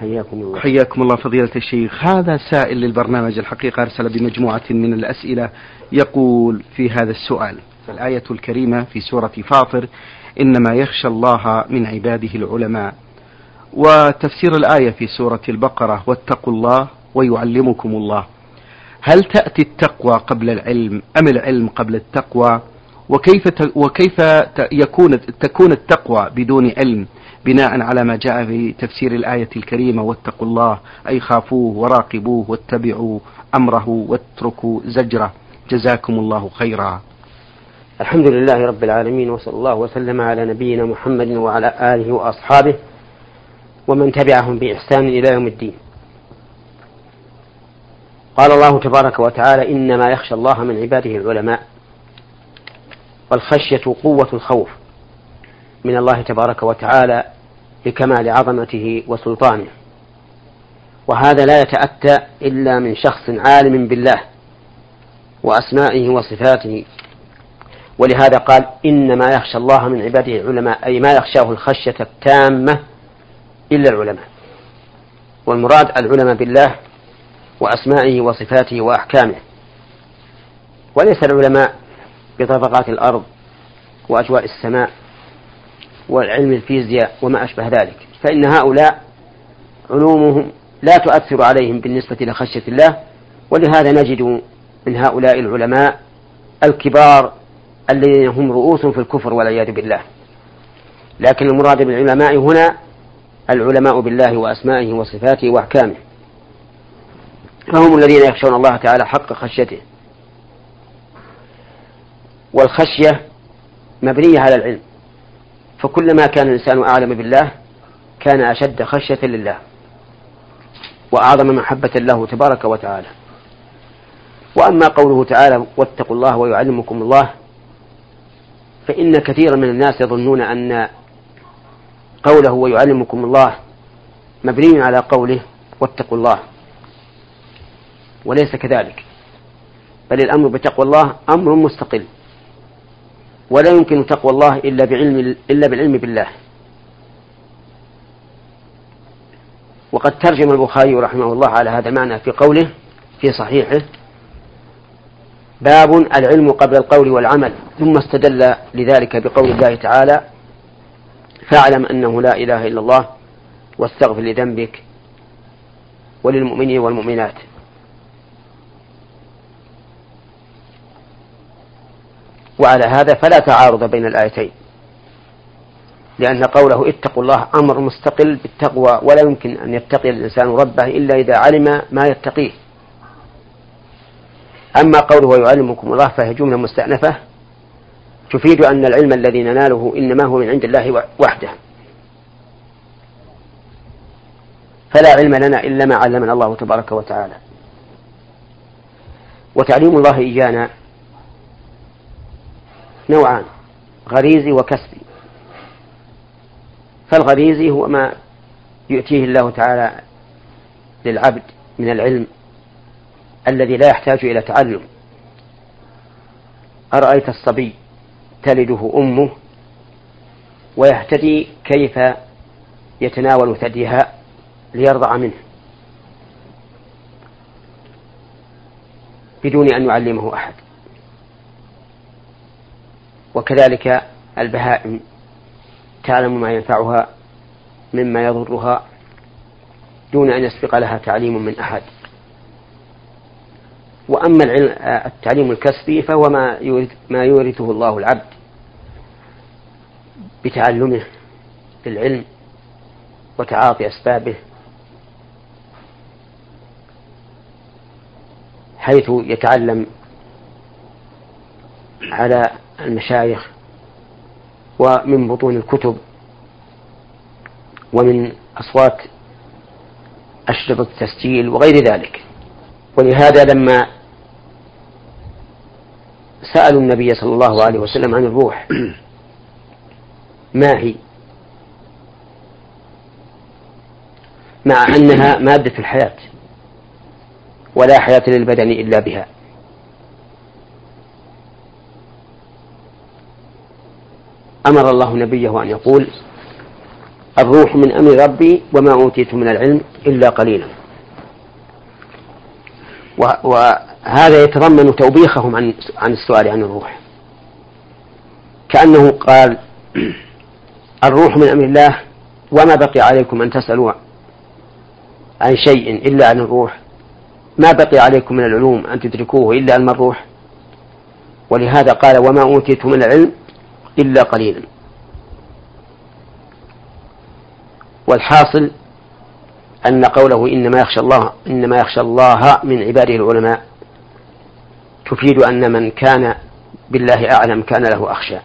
حياكم الله. حياكم الله فضيلة الشيخ. هذا سائل للبرنامج الحقيقة أرسل بمجموعة من الأسئلة يقول في هذا السؤال الآية الكريمة في سورة فاطر إنما يخشى الله من عباده العلماء. وتفسير الآية في سورة البقرة واتقوا الله ويعلمكم الله. هل تأتي التقوى قبل العلم أم العلم قبل التقوى؟ وكيف وكيف يكون تكون التقوى بدون علم بناء على ما جاء في تفسير الآية الكريمة واتقوا الله أي خافوه وراقبوه واتبعوا أمره واتركوا زجره. جزاكم الله خيرا. الحمد لله رب العالمين وصلى الله وسلم على نبينا محمد وعلى آله وأصحابه ومن تبعهم بإحسان إلى يوم الدين. قال الله تبارك وتعالى إنما يخشى الله من عباده العلماء. والخشية قوة الخوف من الله تبارك وتعالى لكمال عظمته وسلطانه. وهذا لا يتأتى إلا من شخص عالم بالله وأسمائه وصفاته. ولهذا قال إنما يخشى الله من عباده العلماء أي ما يخشاه الخشية التامة إلا العلماء. والمراد العلماء بالله وأسمائه وصفاته وأحكامه. وليس العلماء بطبقات الأرض وأجواء السماء والعلم الفيزياء وما أشبه ذلك. فإن هؤلاء علومهم لا تؤثر عليهم بالنسبة إلى خشية الله ولهذا نجد من هؤلاء العلماء الكبار الذين هم رؤوس في الكفر والعياذ بالله. لكن المراد بالعلماء هنا العلماء بالله وأسمائه وصفاته وأحكامه. فهم الذين يخشون الله تعالى حق خشيته. والخشية مبنية على العلم. فكلما كان الإنسان أعلم بالله كان أشد خشية لله وأعظم محبة له تبارك وتعالى. وأما قوله تعالى واتقوا الله ويعلمكم الله فإن كثيرا من الناس يظنون أن قوله ويعلمكم الله مبني على قوله واتقوا الله وليس كذلك. بل الأمر بتقوى الله أمر مستقل. ولا يمكن تقوى الله إلا بعلم إلا بالعلم بالله. وقد ترجم البخاري رحمه الله على هذا المعنى في قوله في صحيحه باب العلم قبل القول والعمل ثم استدل لذلك بقول الله تعالى فاعلم أنه لا إله إلا الله واستغفر لذنبك وللمؤمنين والمؤمنات. وعلى هذا فلا تعارض بين الآيتين. لأن قوله اتقوا الله أمر مستقل بالتقوى ولا يمكن أن يتقي الإنسان ربه إلا إذا علم ما يتقيه. أما قوله ويعلمكم الله فهي جملة مستأنفة. تفيد أن العلم الذي نناله إنما هو من عند الله وحده. فلا علم لنا إلا ما علمنا الله تبارك وتعالى. وتعليم الله إيانا نوعان غريزي وكسبي. فالغريزي هو ما يؤتيه الله تعالى للعبد من العلم الذي لا يحتاج إلى تعلم. أرأيت الصبي تلده أمه ويهتدي كيف يتناول ثديها ليرضع منه؟ بدون أن يعلمه أحد. وكذلك البهائم تعلم ما ينفعها مما يضرها دون أن يسبق لها تعليم من أحد. وأما التعليم الكسبي فهو ما ما يورثه الله العبد بتعلمه للعلم وتعاطي أسبابه حيث يتعلم على المشايخ ومن بطون الكتب ومن أصوات أشرطة التسجيل وغير ذلك. ولهذا لما سألوا النبي صلى الله عليه وسلم عن الروح ما هي؟ مع أنها مادة الحياة ولا حياة للبدن إلا بها. أمر الله نبيه أن يقول الروح من أمر ربي وما أوتيت من العلم إلا قليلا. وهذا يتضمن توبيخهم عن عن السؤال عن الروح. كأنه قال الروح من أمر الله وما بقي عليكم أن تسألوا عن شيء إلا عن الروح. ما بقي عليكم من العلوم أن تدركوه إلا علم الروح. ولهذا قال وما أوتيتم من العلم إلا قليلا. والحاصل أن قوله إنما يخشى الله إنما يخشى الله من عباده العلماء تفيد أن من كان بالله أعلم كان له أخشى.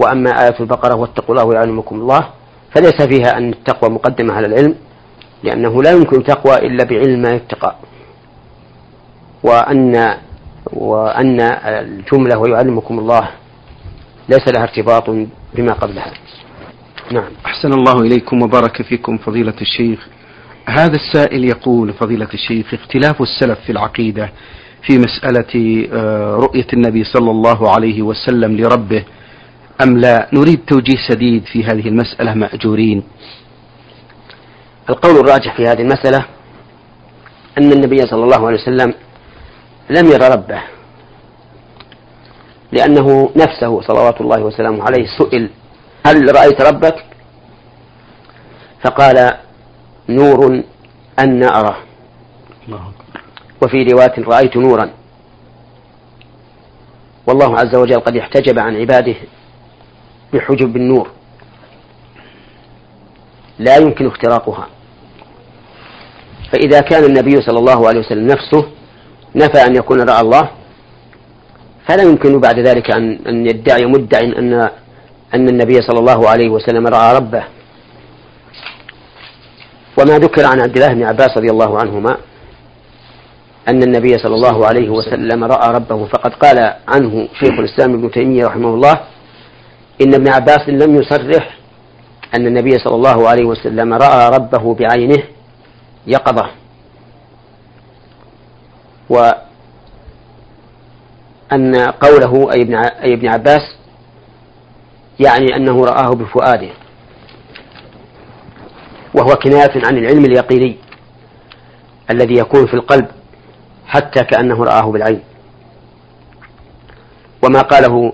وأما آية البقرة واتقوا الله ويعلمكم الله فليس فيها أن التقوى مقدمة على العلم لأنه لا يمكن تقوى إلا بعلم ما يتقى. وأن وأن الجملة ويعلمكم الله ليس لها ارتباط بما قبلها. نعم. أحسن الله إليكم وبارك فيكم فضيلة الشيخ. هذا السائل يقول فضيلة الشيخ اختلاف السلف في العقيدة في مسألة آه، رؤية النبي صلى الله عليه وسلم لربه أم لا؟ نريد توجيه سديد في هذه المسألة مأجورين. القول الراجح في هذه المسألة أن النبي صلى الله عليه وسلم لم ير ربه. لأنه نفسه صلوات الله وسلامه عليه سئل هل رأيت ربك؟ فقال نور أن أراه وفي رواية رأيت نورا. والله عز وجل قد احتجب عن عباده بحجب النور. لا يمكن اختراقها. فإذا كان النبي صلى الله عليه وسلم نفسه نفى أن يكون رأى الله فلا يمكن بعد ذلك أن أن يدعي مدع أن أن النبي صلى الله عليه وسلم رأى ربه. وما ذكر عن عبد الله بن عباس رضي الله عنهما أن النبي صلى الله عليه وسلم رأى ربه. فقد قال عنه شيخ الإسلام ابن تيمية رحمه الله إن ابن عباس لم يصرح أن النبي صلى الله عليه وسلم رأى ربه بعينه يقظة. وأن قوله أي ابن أي ابن عباس يعني أنه رآه بفؤاده. وهو كناية عن العلم اليقيني الذي يكون في القلب حتى كأنه رآه بالعين. وما قاله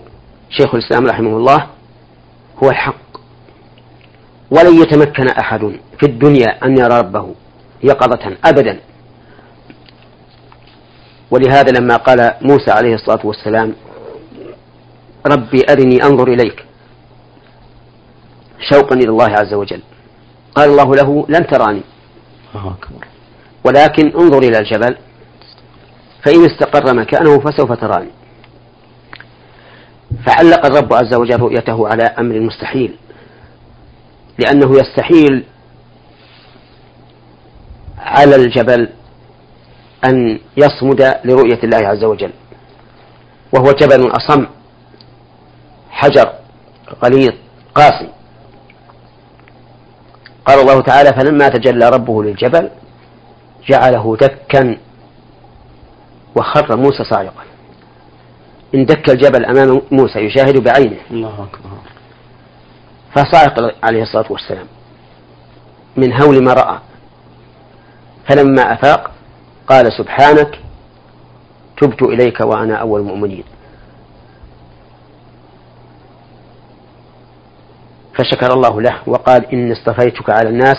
شيخ الإسلام رحمه الله هو الحق. ولن يتمكن أحد في الدنيا أن يرى ربه يقظة أبدا. ولهذا لما قال موسى عليه الصلاة والسلام ربي أرني أنظر إليك شوقا إلى الله عز وجل. قال الله له لن تراني. ولكن انظر إلى الجبل فإن استقر مكانه فسوف تراني. فعلق الرب عز وجل رؤيته على أمر مستحيل لأنه يستحيل على الجبل أن يصمد لرؤية الله عز وجل. وهو جبل أصم حجر غليظ قاسي قال الله تعالى فلما تجلى ربه للجبل جعله دكا وخر موسى صاعقا. اندك الجبل أمام موسى يشاهد بعينه. الله أكبر. فصعق عليه الصلاة والسلام من هول ما رأى. فلما أفاق قال سبحانك تبت إليك وأنا أول المؤمنين. فشكر الله له وقال إني اصطفيتك على الناس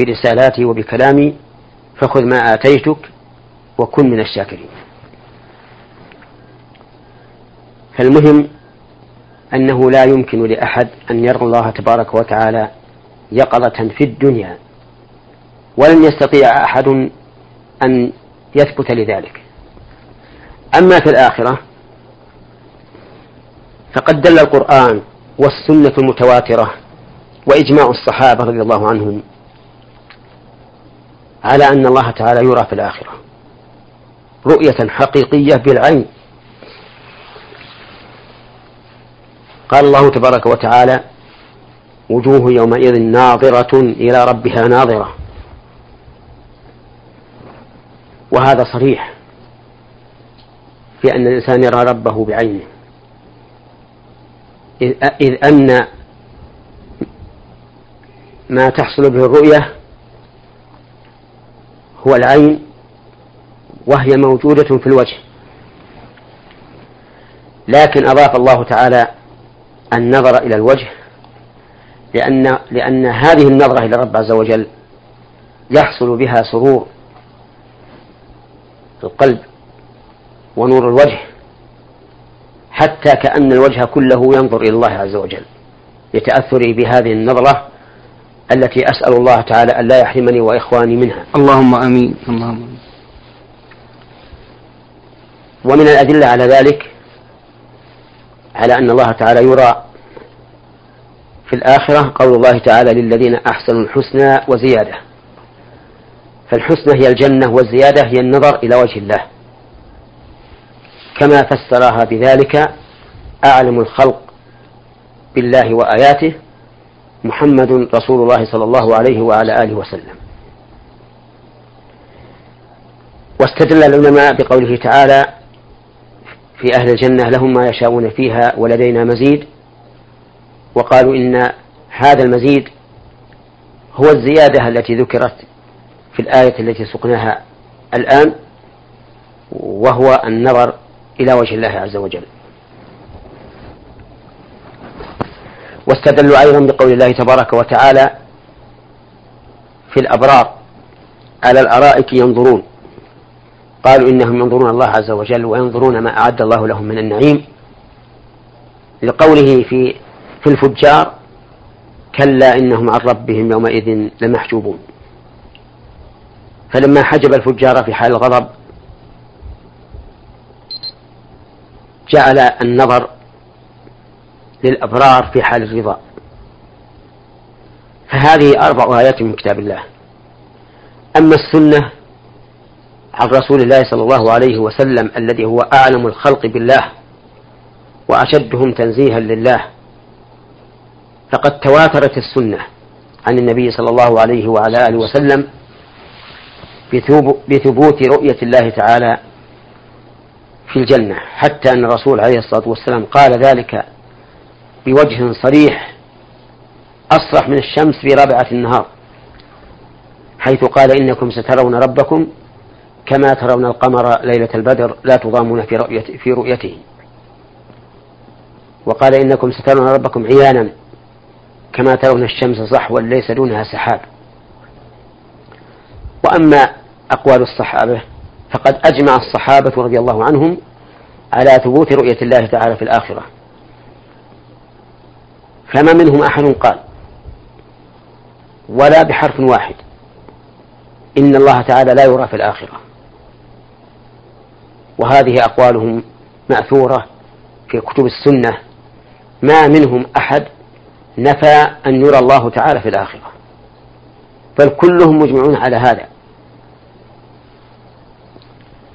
برسالاتي وبكلامي فخذ ما آتيتك وكن من الشاكرين. فالمهم أنه لا يمكن لأحد أن يرى الله تبارك وتعالى يقظة في الدنيا ولن يستطيع أحد أن يثبت لذلك. أما في الآخرة فقد دل القرآن والسنة المتواترة وإجماع الصحابة رضي الله عنهم على أن الله تعالى يرى في الآخرة رؤية حقيقية بالعين. قال الله تبارك وتعالى وجوه يومئذ ناظرة إلى ربها ناظرة. وهذا صريح في أن الإنسان يرى ربه بعينه. إذ أن ما تحصل به الرؤية هو العين وهي موجودة في الوجه. لكن أضاف الله تعالى النظر إلى الوجه لأن لأن هذه النظرة إلى الرب عز وجل يحصل بها سرور القلب ونور الوجه حتى كأن الوجه كله ينظر إلى الله عز وجل لتأثري بهذه النظرة التي أسأل الله تعالى أن لا يحرمني وإخواني منها. اللهم آمين. اللهم آمين. ومن الأدلة على ذلك على أن الله تعالى يرى في الآخرة قول الله تعالى للذين أحسنوا الحسنى وزيادة. فالحسنى هي الجنة والزيادة هي النظر إلى وجه الله. كما فسرها بذلك أعلم الخلق بالله وآياته محمد رسول الله صلى الله عليه وعلى آله وسلم. واستدل العلماء بقوله تعالى في أهل الجنة لهم ما يشاءون فيها ولدينا مزيد وقالوا إن هذا المزيد هو الزيادة التي ذكرت في الآية التي سقناها الآن وهو النظر إلى وجه الله عز وجل. واستدلوا أيضا بقول الله تبارك وتعالى في الأبرار على الأرائك ينظرون. قالوا إنهم ينظرون الله عز وجل وينظرون ما أعد الله لهم من النعيم. لقوله في في الفجار كلا إنهم عن ربهم يومئذ لمحجوبون. فلما حجب الفجار في حال الغضب جعل النظر للأبرار في حال الرضا. فهذه أربع آيات من كتاب الله. أما السنة عن رسول الله صلى الله عليه وسلم الذي هو أعلم الخلق بالله وأشدهم تنزيها لله فقد تواترت السنة عن النبي صلى الله عليه وعلى آله وسلم بثبوت رؤية الله تعالى في الجنة حتى أن الرسول عليه الصلاة والسلام قال ذلك بوجه صريح أصرح من الشمس في رابعة النهار حيث قال إنكم سترون ربكم كما ترون القمر ليلة البدر لا تضامون في رؤيته, في رؤيته. وقال إنكم سترون ربكم عيانا كما ترون الشمس صحوا ليس دونها سحاب. وأما أقوال الصحابة فقد أجمع الصحابة رضي الله عنهم على ثبوت رؤية الله تعالى في الآخرة. فما منهم أحد قال ولا بحرف واحد إن الله تعالى لا يرى في الآخرة. وهذه أقوالهم مأثورة في كتب السنة. ما منهم أحد نفى أن يرى الله تعالى في الآخرة. بل كلهم مجمعون على هذا.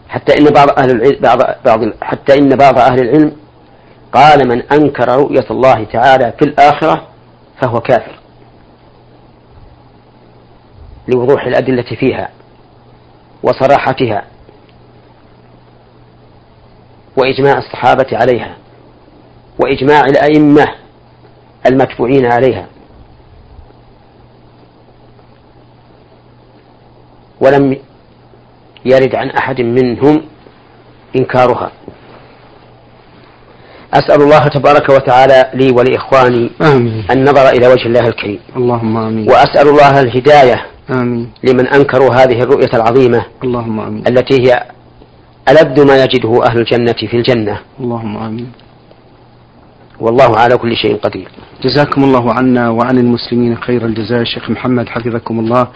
حتى إن بعض أهل العلم بعض بعض حتى إن بعض أهل العلم قال من أنكر رؤية الله تعالى في الآخرة فهو كافر. لوضوح الأدلة فيها وصراحتها وإجماع الصحابة عليها وإجماع الأئمة المتبوعين عليها. ولم يرد عن أحد منهم إنكارها. أسأل الله تبارك وتعالى لي ولإخواني آمين. النظر إلى وجه الله الكريم. اللهم آمين. وأسأل الله الهداية آمين. لمن أنكروا هذه الرؤية العظيمة اللهم آمين. التي هي ألذ ما يجده أهل الجنة في الجنة. اللهم آمين. والله على كل شيء قدير. جزاكم الله عنا وعن المسلمين خير الجزاء. شيخ محمد حفظكم الله.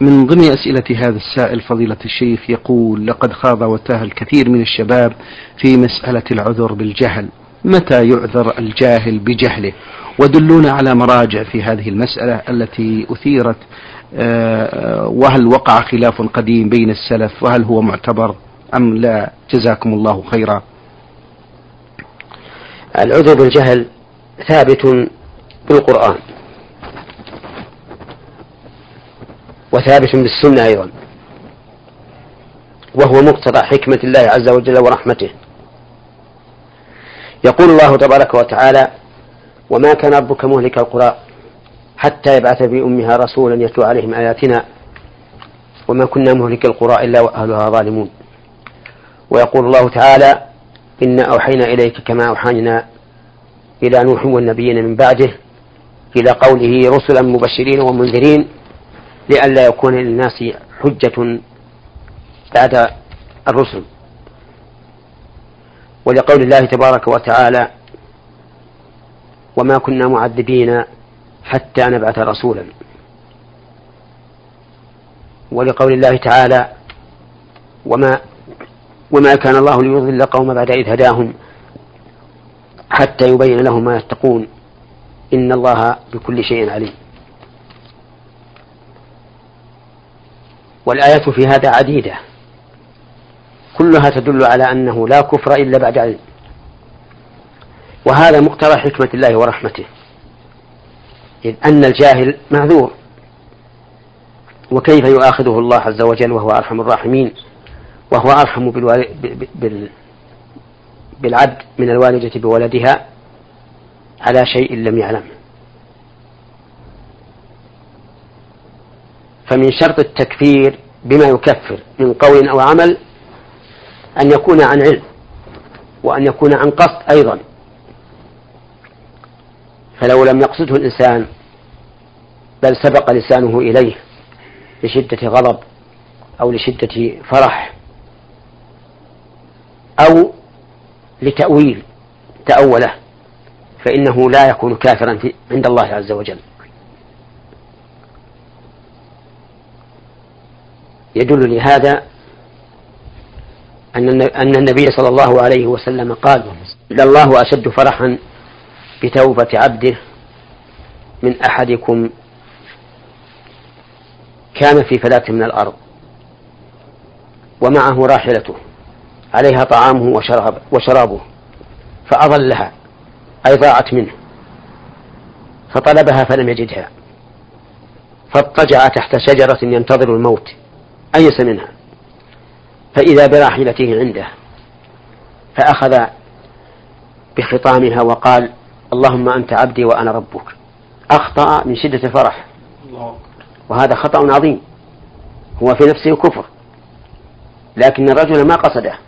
من ضمن أسئلة هذا السائل فضيلة الشيخ يقول لقد خاض وتاه الكثير من الشباب في مسألة العذر بالجهل. متى يعذر الجاهل بجهله؟ ودلونا على مراجع في هذه المسألة التي أثيرت آه، وهل وقع خلاف قديم بين السلف؟ وهل هو معتبر أم لا؟ جزاكم الله خيرا. العذر بالجهل ثابت بالقرآن. وثابت بالسنة أيضا. وهو مقتضى حكمة الله عز وجل ورحمته. يقول الله تبارك وتعالى وما كان ربك مهلك القرى حتى يبعث في أمها رسولا يتلو عليهم آياتنا. وما كنا مهلك القرى إلا وأهلها ظالمون. ويقول الله تعالى إنا أوحينا إليك كما أوحينا إلى نوح والنبيين من بعده إلى قوله رسلا مبشرين ومنذرين لئلا يكون للناس حجة بعد الرسل. ولقول الله تبارك وتعالى وما كنا معذبين حتى نبعث رسولا. ولقول الله تعالى وما وما كان الله ليضل قوم بعد إذ هداهم حتى يبين لهم ما يتقون. إن الله بكل شيء عليم. والآيات في هذا عديدة. كلها تدل على أنه لا كفر إلا بعد علم. وهذا مقتضى حكمة الله ورحمته. إذ أن الجاهل معذور. وكيف يؤاخذه الله عز وجل وهو أرحم الراحمين؟ وهو أرحم بال... بالعبد من الوالدة بولدها على شيء لم يعلم. فمن شرط التكفير بما يكفر من قول أو عمل أن يكون عن علم وأن يكون عن قصد أيضا. فلو لم يقصده الإنسان بل سبق لسانه إليه لشدة غضب أو لشدة فرح أو لتأويل تأوله فإنه لا يكون كافرا عند الله عز وجل. يدل لهذا أن أن النبي صلى الله عليه وسلم قال لله أشد فرحا بتوبة عبده من أحدكم كان في فلاة من الأرض ومعه راحلته عليها طعامه وشراب وشرابه فأضلها أي ضاعت منه فطلبها فلم يجدها فاضطجع تحت شجرة ينتظر الموت. أيس منها. فإذا براحلته عنده فأخذ بخطامها وقال اللهم أنت عبدي وأنا ربك. أخطأ من شدة الفرح. وهذا خطأ عظيم. هو في نفسه كفر. لكن الرجل ما قصده.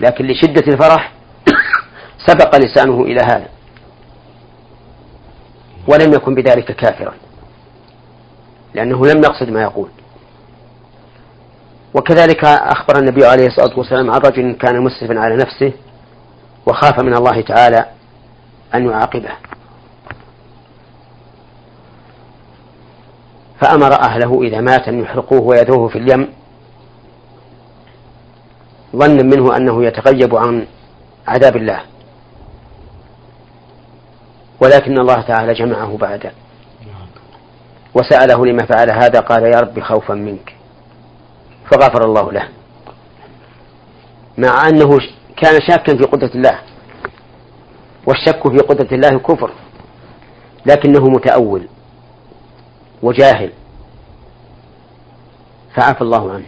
لكن لشدة الفرح سبق لسانه إلى هذا. ولم يكن بذلك كافرا. لأنه لم يقصد ما يقول. وكذلك أخبر النبي عليه الصلاة والسلام عن رجل كان مسرفا على نفسه وخاف من الله تعالى أن يعاقبه. فأمر أهله إذا مات أن يحرقوه ويذوه في اليم. ظنا منه أنه يتغيب عن عذاب الله. ولكن الله تعالى جمعه بعد. وسأله لما فعل هذا قال يا رب خوفا منك. فغفر الله له. مع أنه كان شاكا في قدرة الله. والشك في قدرة الله كفر. لكنه متأول. وجاهل. فعفى الله عنه.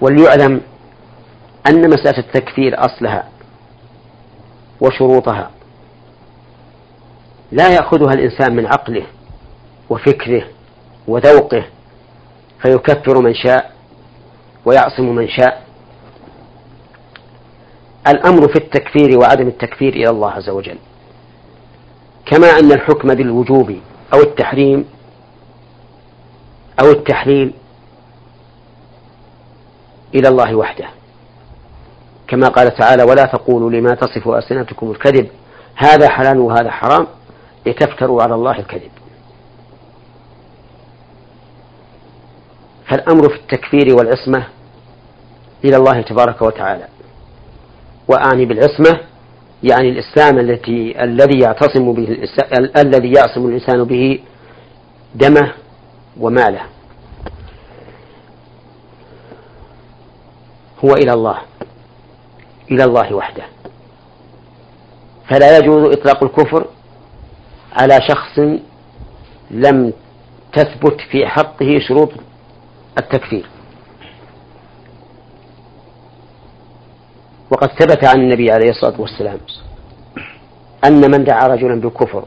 وليعلم أن مسألة التكفير أصلها وشروطها لا يأخذها الإنسان من عقله وفكره وذوقه فيكفر من شاء ويعصم من شاء. الأمر في التكفير وعدم التكفير إلى الله عز وجل. كما أن الحكم بالوجوب أو التحريم أو التحليل إلى الله وحده. كما قال تعالى ولا تقولوا لما تصف ألسنتكم الكذب هذا حلال وهذا حرام لتفتروا على الله الكذب. فالأمر في التكفير والعصمة إلى الله تبارك وتعالى؟ وأعني بالعصمة يعني الإسلام التي الذي يعتصم به الذي يعصم الإنسان به دمه وماله. هو إلى الله. إلى الله وحده. فلا يجوز إطلاق الكفر على شخص لم تثبت في حقه شروط التكفير. وقد ثبت عن النبي عليه الصلاة والسلام أن من دعا رجلا بالكفر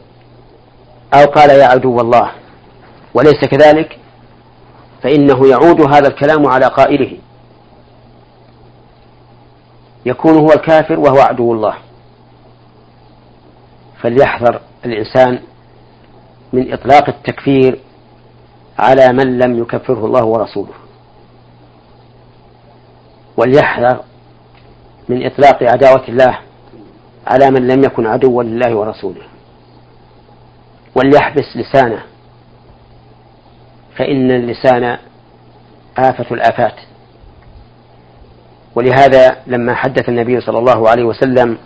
أو قال يا عدو الله وليس كذلك فإنه يعود هذا الكلام على قائله. يكون هو الكافر وهو عدو الله. فليحذر الإنسان من إطلاق التكفير على من لم يكفره الله ورسوله. وليحذر من إطلاق عداوة الله على من لم يكن عدوا لله ورسوله. وليحبس لسانه فإن اللسان آفة الآفات. ولهذا لما حدث النبي صلى الله عليه وسلم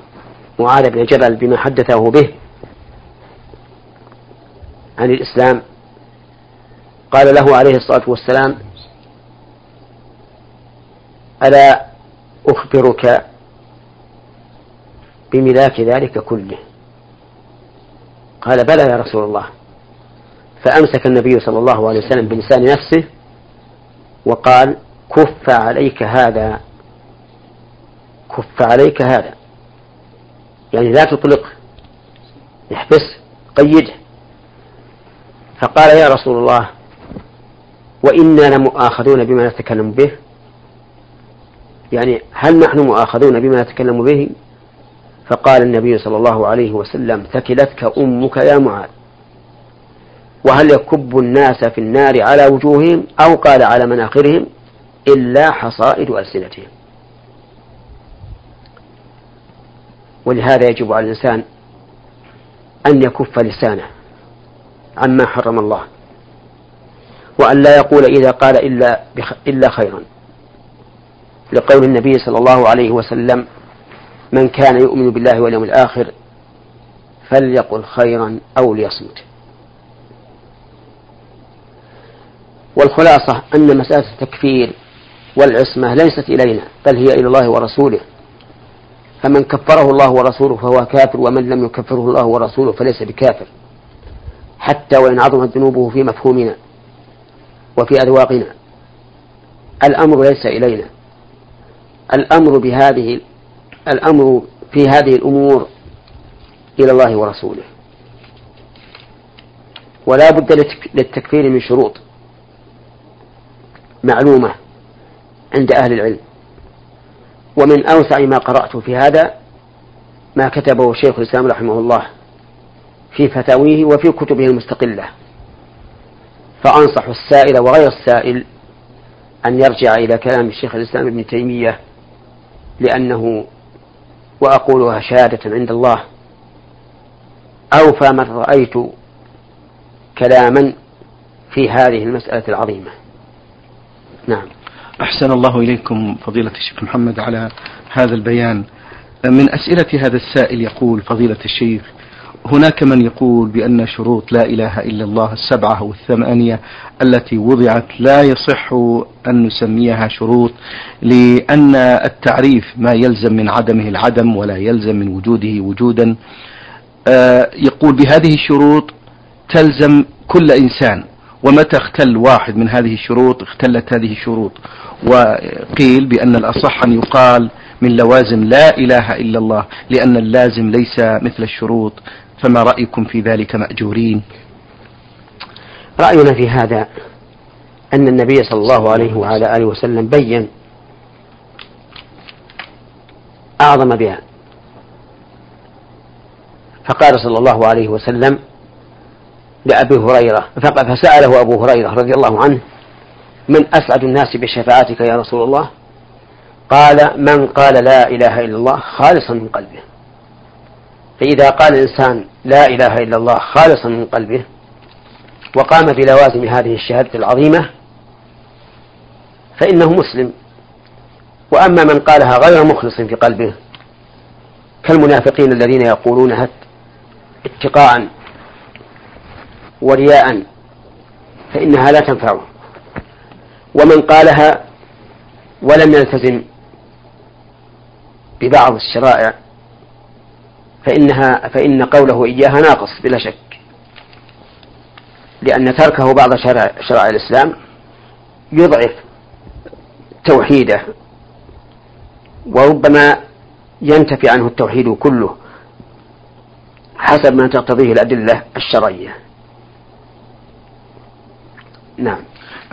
معاذ بن جبل بما حدثه به عن الإسلام قال له عليه الصلاة والسلام ألا أخبرك بملاك ذلك كله? قال بلى يا رسول الله. فأمسك النبي صلى الله عليه وسلم بلسان نفسه وقال كف عليك هذا كف عليك هذا. يعني لا تطلقه احبسه قيده فقال يا رسول الله وإنا لمؤاخذون بما نتكلم به. يعني هل نحن مؤاخذون بما نتكلم به؟ فقال النبي صلى الله عليه وسلم ثكلتك أمك يا معاذ. وهل يكب الناس في النار على وجوههم أو قال على مناخرهم؟ إلا حصائد ألسنتهم. ولهذا يجب على الإنسان أن يكف لسانه عما حرم الله. وأن لا يقول إذا قال إلا إلا خيرا. لقول النبي صلى الله عليه وسلم من كان يؤمن بالله واليوم الآخر فليقل خيرا أو ليصمت. والخلاصة أن مسألة التكفير والعصمة ليست إلينا بل هي إلى الله ورسوله. فمن كفره الله ورسوله فهو كافر ومن لم يكفره الله ورسوله فليس بكافر. حتى وإن عظمت ذنوبه في مفهومنا. وفي أذواقنا. الأمر ليس إلينا. الأمر بهذه الأمر في هذه الأمور إلى الله ورسوله. ولا بد للتكفير من شروط معلومة عند أهل العلم. ومن أوسع ما قرأت في هذا ما كتبه شيخ الإسلام رحمه الله في فتاويه وفي كتبه المستقلة. فأنصح السائل وغير السائل أن يرجع إلى كلام الشيخ الإسلام ابن تيمية لأنه وأقولها شهادة عند الله. أوفى من رأيت كلاما في هذه المسألة العظيمة. نعم. أحسن الله إليكم فضيلة الشيخ محمد على هذا البيان. من أسئلة هذا السائل يقول فضيلة الشيخ هناك من يقول بأن شروط لا إله إلا الله السبعة أو الثمانية التي وضعت لا يصح أن نسميها شروط لأن التعريف ما يلزم من عدمه العدم ولا يلزم من وجوده وجودا. آه، يقول بهذه الشروط تلزم كل إنسان. ومتى اختل واحد من هذه الشروط؟ اختلت هذه الشروط. وقيل بأن الأصح أن يقال من لوازم لا إله إلا الله لأن اللازم ليس مثل الشروط فما رأيكم في ذلك مأجورين؟ رأينا في هذا أن النبي صلى الله عليه وعلى آله وسلم بين أعظم بها. فقال صلى الله عليه وسلم لأبي هريرة فسأله أبو هريرة رضي الله عنه من أسعد الناس بشفاعتك يا رسول الله؟ قال من قال لا إله إلا الله خالصا من قلبه. فإذا قال الإنسان لا إله إلا الله خالصا من قلبه وقام بلوازم هذه الشهادة العظيمة فإنه مسلم. وأما من قالها غير مخلص في قلبه كالمنافقين الذين يقولونها اتقاء ورياء فإنها لا تنفعه ومن قالها ولم يلتزم ببعض الشرائع فإنها فإن قوله إياها ناقص بلا شك. لأن تركه بعض شرائع الإسلام يضعف توحيده وربما ينتفي عنه التوحيد كله حسب ما تقتضيه الأدلة الشرعية. نعم.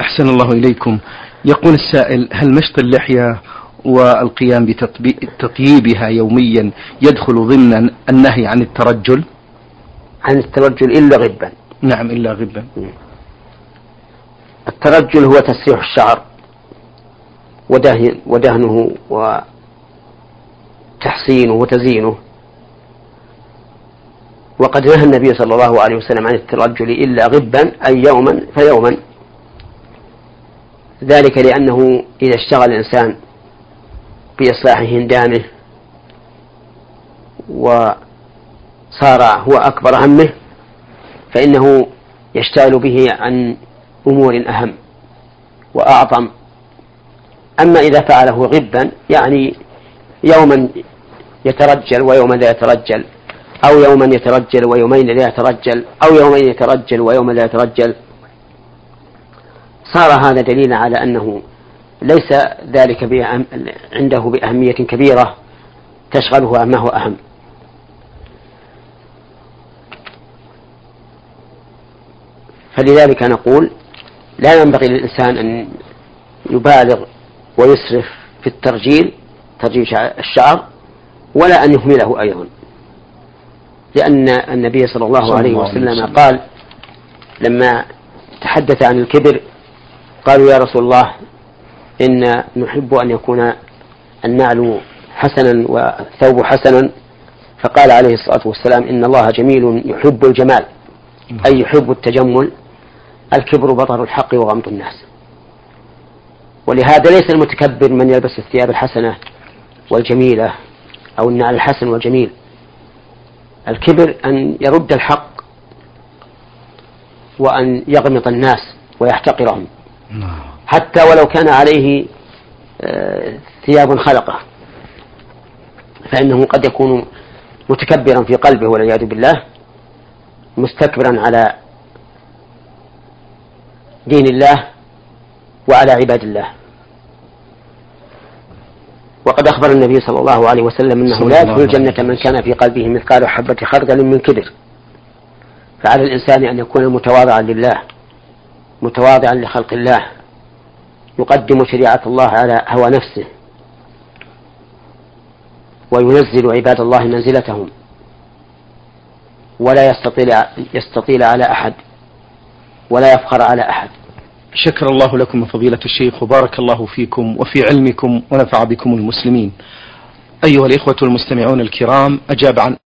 أحسن الله إليكم. يقول السائل هل مشط اللحية والقيام بتطييبها يوميا يدخل ضمن النهي عن الترجل؟ عن الترجل إلا غبا. نعم إلا غبا. الترجل هو تسريح الشعر ودهن ودهنه وتحسينه وتزيينه وقد نهى النبي صلى الله عليه وسلم عن الترجل إلا غبا أي يوما فيوما. ذلك لأنه إذا اشتغل الإنسان بإصلاح هندامه وصار هو أكبر همه فإنه يشتغل به عن أمور أهم وأعظم. أما إذا فعله غبا يعني يوما يترجل ويوما لا يترجل أو يوما يترجل ويومين لا يترجل أو يومين يترجل ويوما لا يترجل. صار هذا دليلا على أنه ليس ذلك بأهم عنده بأهمية كبيرة تشغله ما هو أهم. فلذلك نقول لا ينبغي للإنسان أن يبالغ ويسرف في الترجيل ترجيل الشعر ولا أن يهمله أيضا. لأن النبي صلى الله عليه وسلم. قال لما تحدث عن الكبر قالوا يا رسول الله إن نحب أن يكون النعل حسنا والثوب حسنا. فقال عليه الصلاة والسلام إن الله جميل يحب الجمال أي يحب التجمل الكبر بطر الحق وغمط الناس. ولهذا ليس المتكبر من يلبس الثياب الحسنة والجميلة أو النعل الحسن والجميل. الكبر أن يرد الحق وأن يغمط الناس ويحتقرهم. نعم. حتى ولو كان عليه آه، ثياب خلقه. فإنه قد يكون متكبرا في قلبه والعياذ بالله مستكبرا على دين الله وعلى عباد الله. وقد أخبر النبي صلى الله عليه وسلم أنه لا يدخل الجنة من كان في قلبه مثقال حبة خردل من كبر. فعلى الإنسان أن يكون متواضعا لله متواضعا لخلق الله. يقدم شريعة الله على هوى نفسه وينزل عباد الله منزلتهم ولا يستطيل يستطيل على أحد ولا يفخر على أحد. شكر الله لكم فضيلة الشيخ وبارك الله فيكم وفي علمكم ونفع بكم المسلمين. أيها الإخوة المستمعون الكرام أجاب عن